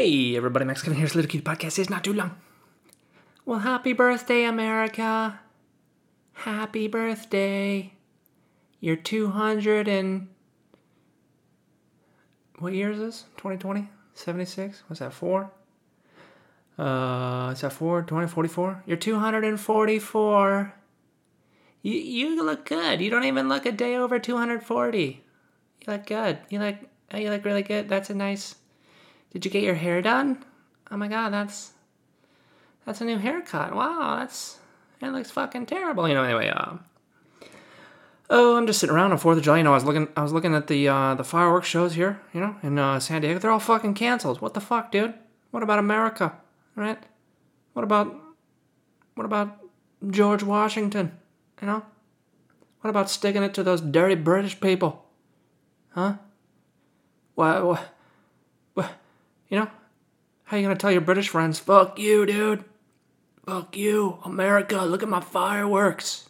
Hey, everybody, Max Kevin here's Little Cute Podcast. It's not too long. Well, happy birthday, America. Happy birthday. You're 200 and. What year is this? 2020? 76? What's that, 4? Uh, is that 4? 20, 44? You're 244. You, you look good. You don't even look a day over 240. You look good. You look, you look really good. That's a nice. Did you get your hair done? Oh my god, that's that's a new haircut. Wow, that's that looks fucking terrible. You know. Anyway, uh, oh, I'm just sitting around on Fourth of July. You know, I was looking, I was looking at the uh, the fireworks shows here. You know, in uh, San Diego, they're all fucking canceled. What the fuck, dude? What about America? Right? What about what about George Washington? You know? What about sticking it to those dirty British people? Huh? Why? You know? How you gonna tell your British friends, fuck you, dude? Fuck you, America, look at my fireworks.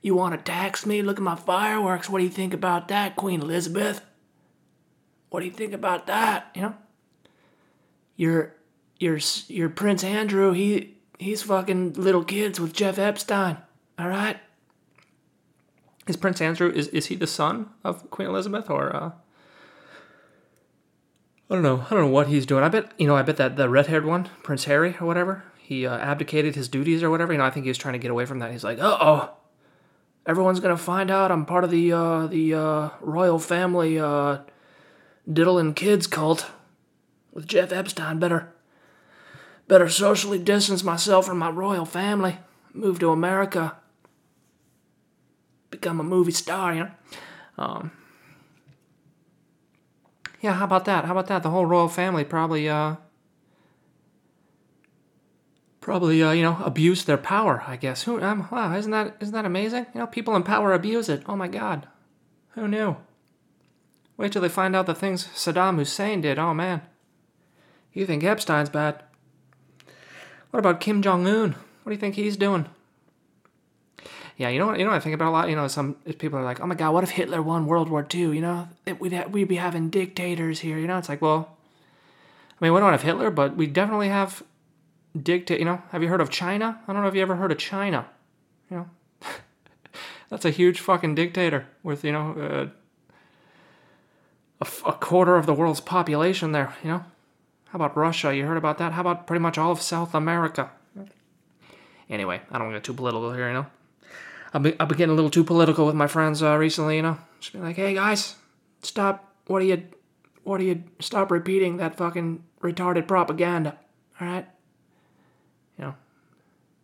You wanna tax me? Look at my fireworks. What do you think about that, Queen Elizabeth? What do you think about that? You know? Your your your Prince Andrew, he he's fucking little kids with Jeff Epstein. All right? Is Prince Andrew is is he the son of Queen Elizabeth or uh I don't know. I don't know what he's doing. I bet you know. I bet that the red-haired one, Prince Harry or whatever, he uh, abdicated his duties or whatever. You know, I think he was trying to get away from that. He's like, uh oh, everyone's gonna find out I'm part of the uh, the uh, royal family uh, diddling kids cult with Jeff Epstein. Better better socially distance myself from my royal family. Move to America. Become a movie star. You know. Um, yeah, how about that? How about that? The whole royal family probably, uh, probably, uh, you know, abused their power. I guess. Who? Um, wow, isn't that isn't that amazing? You know, people in power abuse it. Oh my God, who knew? Wait till they find out the things Saddam Hussein did. Oh man, you think Epstein's bad? What about Kim Jong Un? What do you think he's doing? Yeah, you know what? You know what I think about a lot. You know, some people are like, "Oh my God, what if Hitler won World War II? You know, we'd ha- we'd be having dictators here. You know, it's like, well, I mean, we don't have Hitler, but we definitely have dictate. You know, have you heard of China? I don't know if you ever heard of China. You know, that's a huge fucking dictator with you know uh, a, f- a quarter of the world's population there. You know, how about Russia? You heard about that? How about pretty much all of South America? Anyway, I don't want to get too political here. You know. I've been, I've been getting a little too political with my friends uh, recently, you know. Just be like, hey guys, stop. What are you? What are you? Stop repeating that fucking retarded propaganda. All right. You know,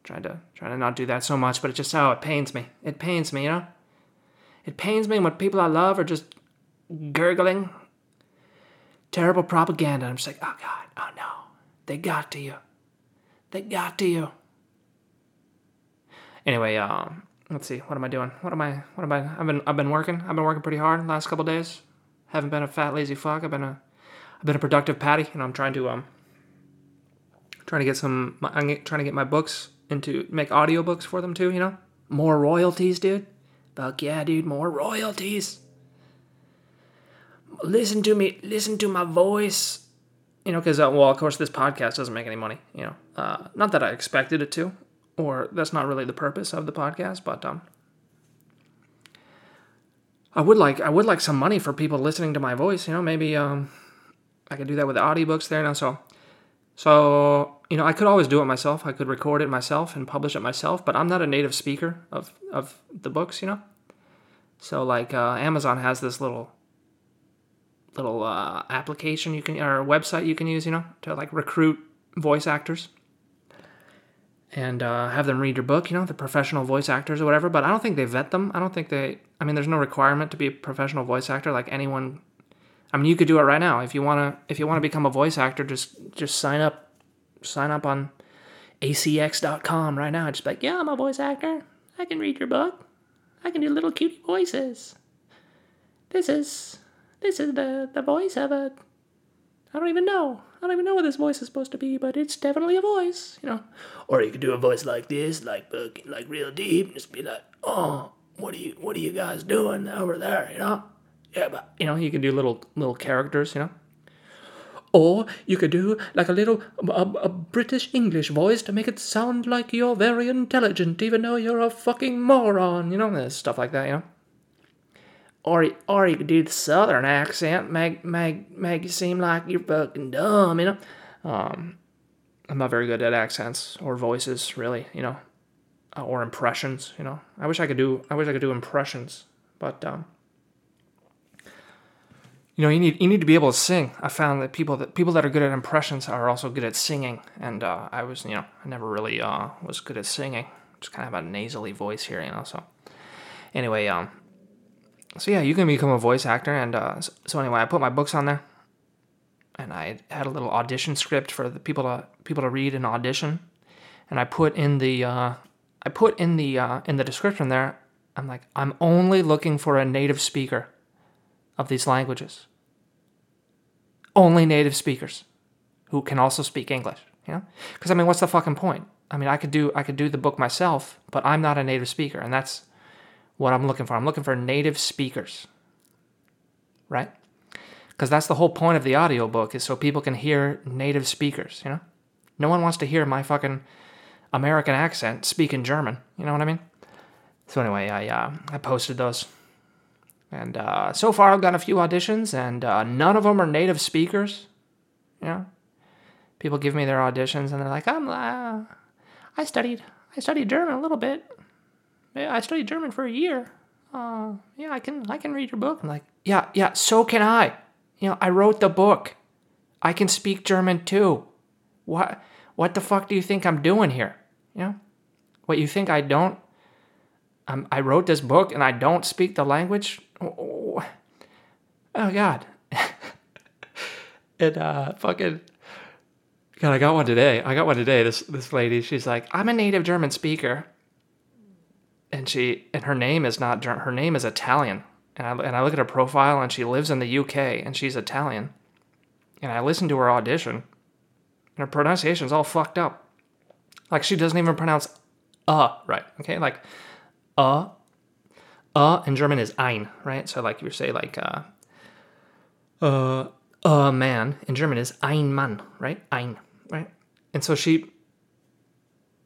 trying to trying to not do that so much, but it just how it pains me. It pains me, you know. It pains me when people I love are just gurgling terrible propaganda. I'm just like, oh god, oh no, they got to you. They got to you. Anyway, um, let's see what am i doing? What am i what am i i've been i've been working i've been working pretty hard last couple days. Haven't been a fat lazy fuck i've been a i've been a productive patty and i'm trying to um trying to get some i'm trying to get my books into make audiobooks for them too you know? More royalties dude. Fuck yeah dude more royalties. Listen to me listen to my voice. You know because uh, well of course this podcast doesn't make any money you know? Uh, not that i expected it to or that's not really the purpose of the podcast, but um, I would like I would like some money for people listening to my voice. You know, maybe um, I could do that with the audiobooks there now. So, so you know, I could always do it myself. I could record it myself and publish it myself. But I'm not a native speaker of of the books. You know, so like uh, Amazon has this little little uh, application you can or website you can use. You know, to like recruit voice actors and uh, have them read your book, you know, the professional voice actors or whatever. But I don't think they vet them. I don't think they. I mean, there's no requirement to be a professional voice actor. Like anyone, I mean, you could do it right now if you wanna. If you want to become a voice actor, just just sign up, sign up on acx.com right now. Just like, yeah, I'm a voice actor. I can read your book. I can do little cutie voices. This is this is the the voice of a. I don't even know. I don't even know what this voice is supposed to be, but it's definitely a voice, you know. Or you could do a voice like this, like uh, like real deep, and just be like, "Oh, what are you what are you guys doing over there?" You know. Yeah, but you know, you can do little little characters, you know. Or you could do like a little a, a British English voice to make it sound like you're very intelligent, even though you're a fucking moron. You know, stuff like that. You know. Or, or you could do the southern accent, make make make you seem like you're fucking dumb. You know. Um, I'm not very good at accents or voices, really. You know, or impressions. You know, I wish I could do I wish I could do impressions, but um, you know, you need you need to be able to sing. I found that people that people that are good at impressions are also good at singing, and uh, I was, you know, I never really uh, was good at singing. Just kind of a nasally voice here, you know. So anyway, um, so yeah, you can become a voice actor, and uh, so, so anyway, I put my books on there, and I had a little audition script for the people to people to read and audition, and I put in the uh, I put in the uh, in the description there. I'm like, I'm only looking for a native speaker of these languages. Only native speakers who can also speak English. Know? Because I mean, what's the fucking point? I mean, I could do I could do the book myself, but I'm not a native speaker, and that's what I'm looking for. I'm looking for native speakers. Right? Because that's the whole point of the audiobook is so people can hear native speakers, you know? No one wants to hear my fucking American accent speaking German. You know what I mean? So anyway, I uh, I posted those and uh, so far, I've got a few auditions, and uh, none of them are native speakers. You know, people give me their auditions, and they're like, "I'm, uh, I studied, I studied German a little bit. Yeah, I studied German for a year. Uh, yeah, I can, I can read your book." I'm like, "Yeah, yeah, so can I. You know, I wrote the book. I can speak German too. What, what the fuck do you think I'm doing here? You know, what you think I don't I'm, I wrote this book and I don't speak the language. Oh, oh God. and uh, fucking. God, I got one today. I got one today. This this lady, she's like, I'm a native German speaker, and she and her name is not Her name is Italian. And I and I look at her profile, and she lives in the UK, and she's Italian. And I listen to her audition, and her pronunciation's all fucked up. Like she doesn't even pronounce uh right. Okay, like a. A in German is ein, right? So like you say like uh, uh, a man in German is ein Mann, right? Ein, right? And so she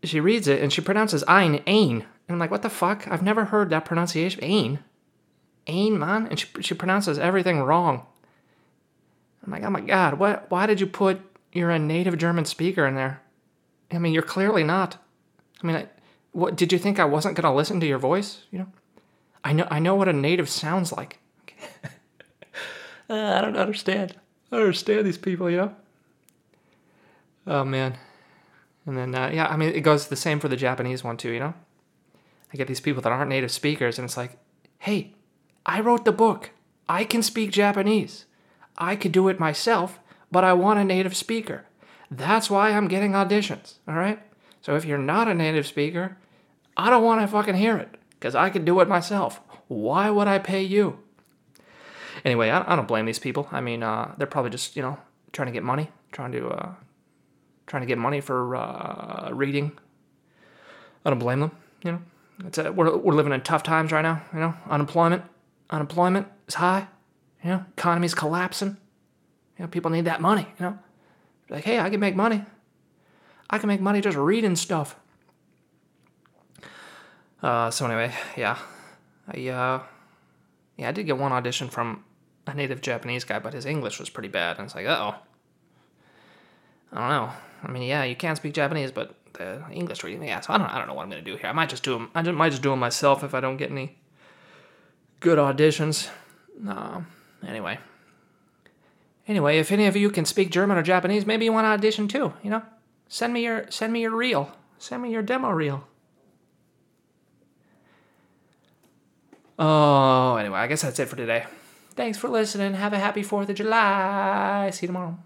she reads it and she pronounces ein ein. And I'm like, what the fuck? I've never heard that pronunciation. Ein. Ein Mann? And she, she pronounces everything wrong. I'm like, oh my god, what why did you put you're a native German speaker in there? I mean, you're clearly not. I mean, I, what did you think I wasn't going to listen to your voice? You know, I know I know what a native sounds like. uh, I don't understand. I don't understand these people. You know. Oh man, and then uh, yeah, I mean it goes the same for the Japanese one too. You know, I get these people that aren't native speakers, and it's like, hey, I wrote the book. I can speak Japanese. I could do it myself, but I want a native speaker. That's why I'm getting auditions. All right. So if you're not a native speaker, I don't want to fucking hear it because I could do it myself. Why would I pay you? Anyway, I, don't blame these people. I mean, uh, they're probably just you know trying to get money, trying to uh, trying to get money for uh, reading. I don't blame them. You know, it's a, we're we're living in tough times right now. You know, unemployment unemployment is high. You know, economy's collapsing. You know, people need that money. You know, like hey, I can make money. I can make money just reading stuff. Uh, so anyway, yeah, I uh, yeah, I did get one audition from a native Japanese guy, but his English was pretty bad, and it's like, oh, I don't know. I mean, yeah, you can speak Japanese, but the English reading, yeah. So I don't, I don't know what I'm gonna do here. I might just do them. I just, might just do them myself if I don't get any good auditions. Uh, anyway. Anyway, if any of you can speak German or Japanese, maybe you want to audition too. You know. Send me your send me your reel. Send me your demo reel. Oh, anyway, I guess that's it for today. Thanks for listening. Have a happy 4th of July. See you tomorrow.